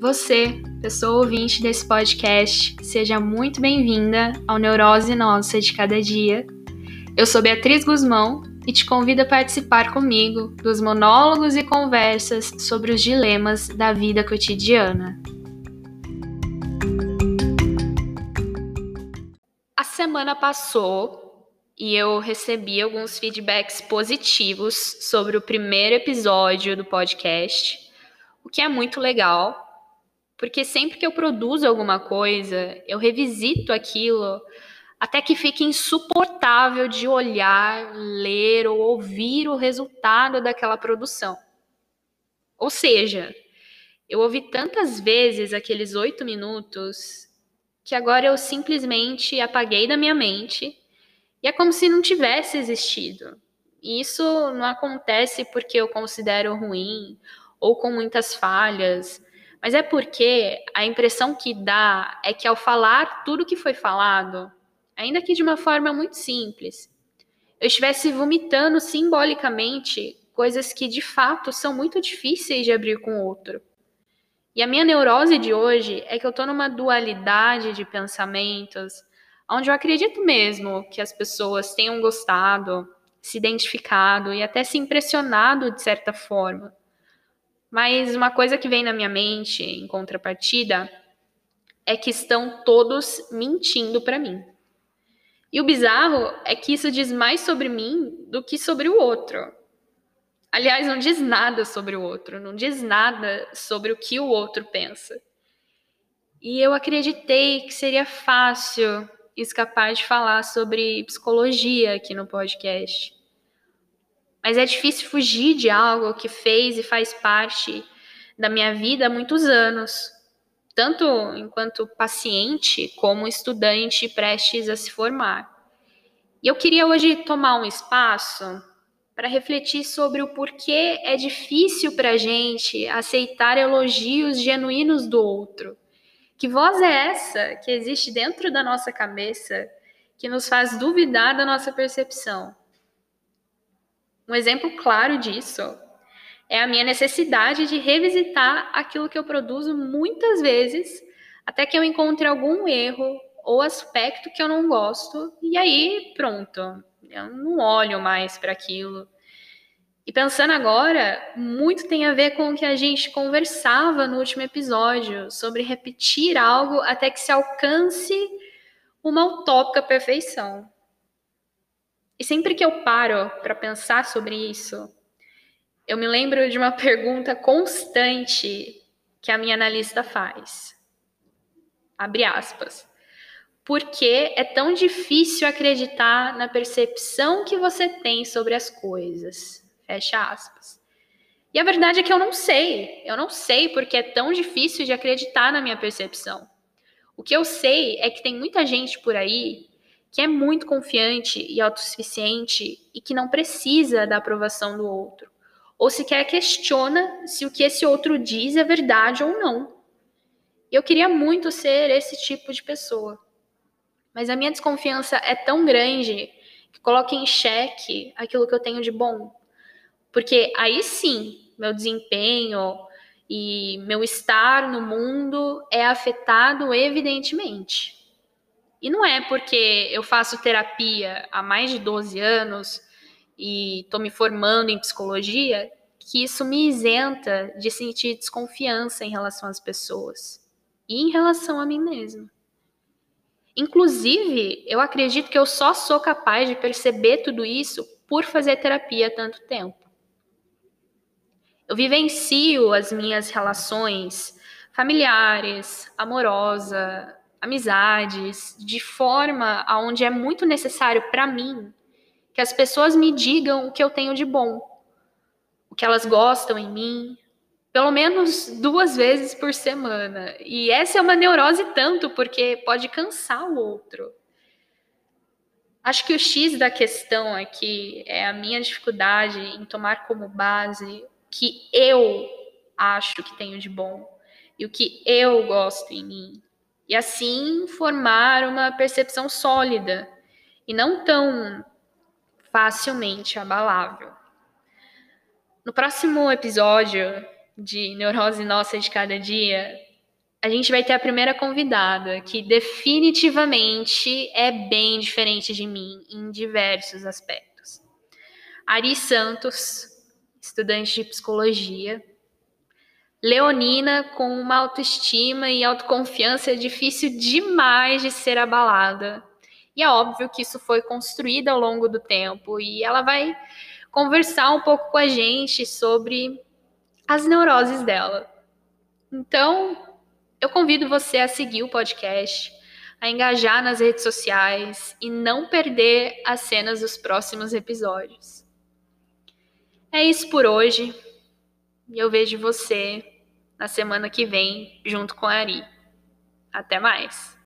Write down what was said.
Você, pessoa ouvinte desse podcast, seja muito bem-vinda ao Neurose Nossa de Cada Dia. Eu sou Beatriz Guzmão e te convido a participar comigo dos monólogos e conversas sobre os dilemas da vida cotidiana. A semana passou e eu recebi alguns feedbacks positivos sobre o primeiro episódio do podcast, o que é muito legal porque sempre que eu produzo alguma coisa, eu revisito aquilo até que fique insuportável de olhar, ler ou ouvir o resultado daquela produção. Ou seja, eu ouvi tantas vezes aqueles oito minutos que agora eu simplesmente apaguei da minha mente e é como se não tivesse existido. E isso não acontece porque eu considero ruim ou com muitas falhas mas é porque a impressão que dá é que ao falar tudo que foi falado, ainda que de uma forma muito simples, eu estivesse vomitando simbolicamente coisas que de fato são muito difíceis de abrir com o outro. E a minha neurose de hoje é que eu estou numa dualidade de pensamentos, onde eu acredito mesmo que as pessoas tenham gostado, se identificado e até se impressionado de certa forma. Mas uma coisa que vem na minha mente, em contrapartida, é que estão todos mentindo para mim. E o bizarro é que isso diz mais sobre mim do que sobre o outro. Aliás, não diz nada sobre o outro, não diz nada sobre o que o outro pensa. E eu acreditei que seria fácil escapar de falar sobre psicologia aqui no podcast. Mas é difícil fugir de algo que fez e faz parte da minha vida há muitos anos, tanto enquanto paciente como estudante prestes a se formar. E eu queria hoje tomar um espaço para refletir sobre o porquê é difícil para a gente aceitar elogios genuínos do outro. Que voz é essa que existe dentro da nossa cabeça que nos faz duvidar da nossa percepção? Um exemplo claro disso é a minha necessidade de revisitar aquilo que eu produzo muitas vezes, até que eu encontre algum erro ou aspecto que eu não gosto, e aí pronto, eu não olho mais para aquilo. E pensando agora, muito tem a ver com o que a gente conversava no último episódio sobre repetir algo até que se alcance uma utópica perfeição. E sempre que eu paro para pensar sobre isso, eu me lembro de uma pergunta constante que a minha analista faz. Abre aspas. Por que é tão difícil acreditar na percepção que você tem sobre as coisas? Fecha aspas. E a verdade é que eu não sei. Eu não sei porque é tão difícil de acreditar na minha percepção. O que eu sei é que tem muita gente por aí que é muito confiante e autossuficiente e que não precisa da aprovação do outro, ou sequer questiona se o que esse outro diz é verdade ou não. Eu queria muito ser esse tipo de pessoa, mas a minha desconfiança é tão grande que coloca em xeque aquilo que eu tenho de bom, porque aí sim meu desempenho e meu estar no mundo é afetado evidentemente. E não é porque eu faço terapia há mais de 12 anos e estou me formando em psicologia que isso me isenta de sentir desconfiança em relação às pessoas e em relação a mim mesma. Inclusive, eu acredito que eu só sou capaz de perceber tudo isso por fazer terapia há tanto tempo. Eu vivencio as minhas relações familiares, amorosa, amizades, de forma aonde é muito necessário para mim que as pessoas me digam o que eu tenho de bom, o que elas gostam em mim, pelo menos duas vezes por semana. E essa é uma neurose tanto porque pode cansar o outro. Acho que o X da questão aqui é a minha dificuldade em tomar como base que eu acho que tenho de bom e o que eu gosto em mim e assim formar uma percepção sólida e não tão facilmente abalável. No próximo episódio de Neurose Nossa de Cada Dia, a gente vai ter a primeira convidada, que definitivamente é bem diferente de mim em diversos aspectos. Ari Santos, estudante de psicologia. Leonina, com uma autoestima e autoconfiança difícil demais de ser abalada. E é óbvio que isso foi construído ao longo do tempo, e ela vai conversar um pouco com a gente sobre as neuroses dela. Então, eu convido você a seguir o podcast, a engajar nas redes sociais e não perder as cenas dos próximos episódios. É isso por hoje. E eu vejo você na semana que vem junto com a Ari. Até mais!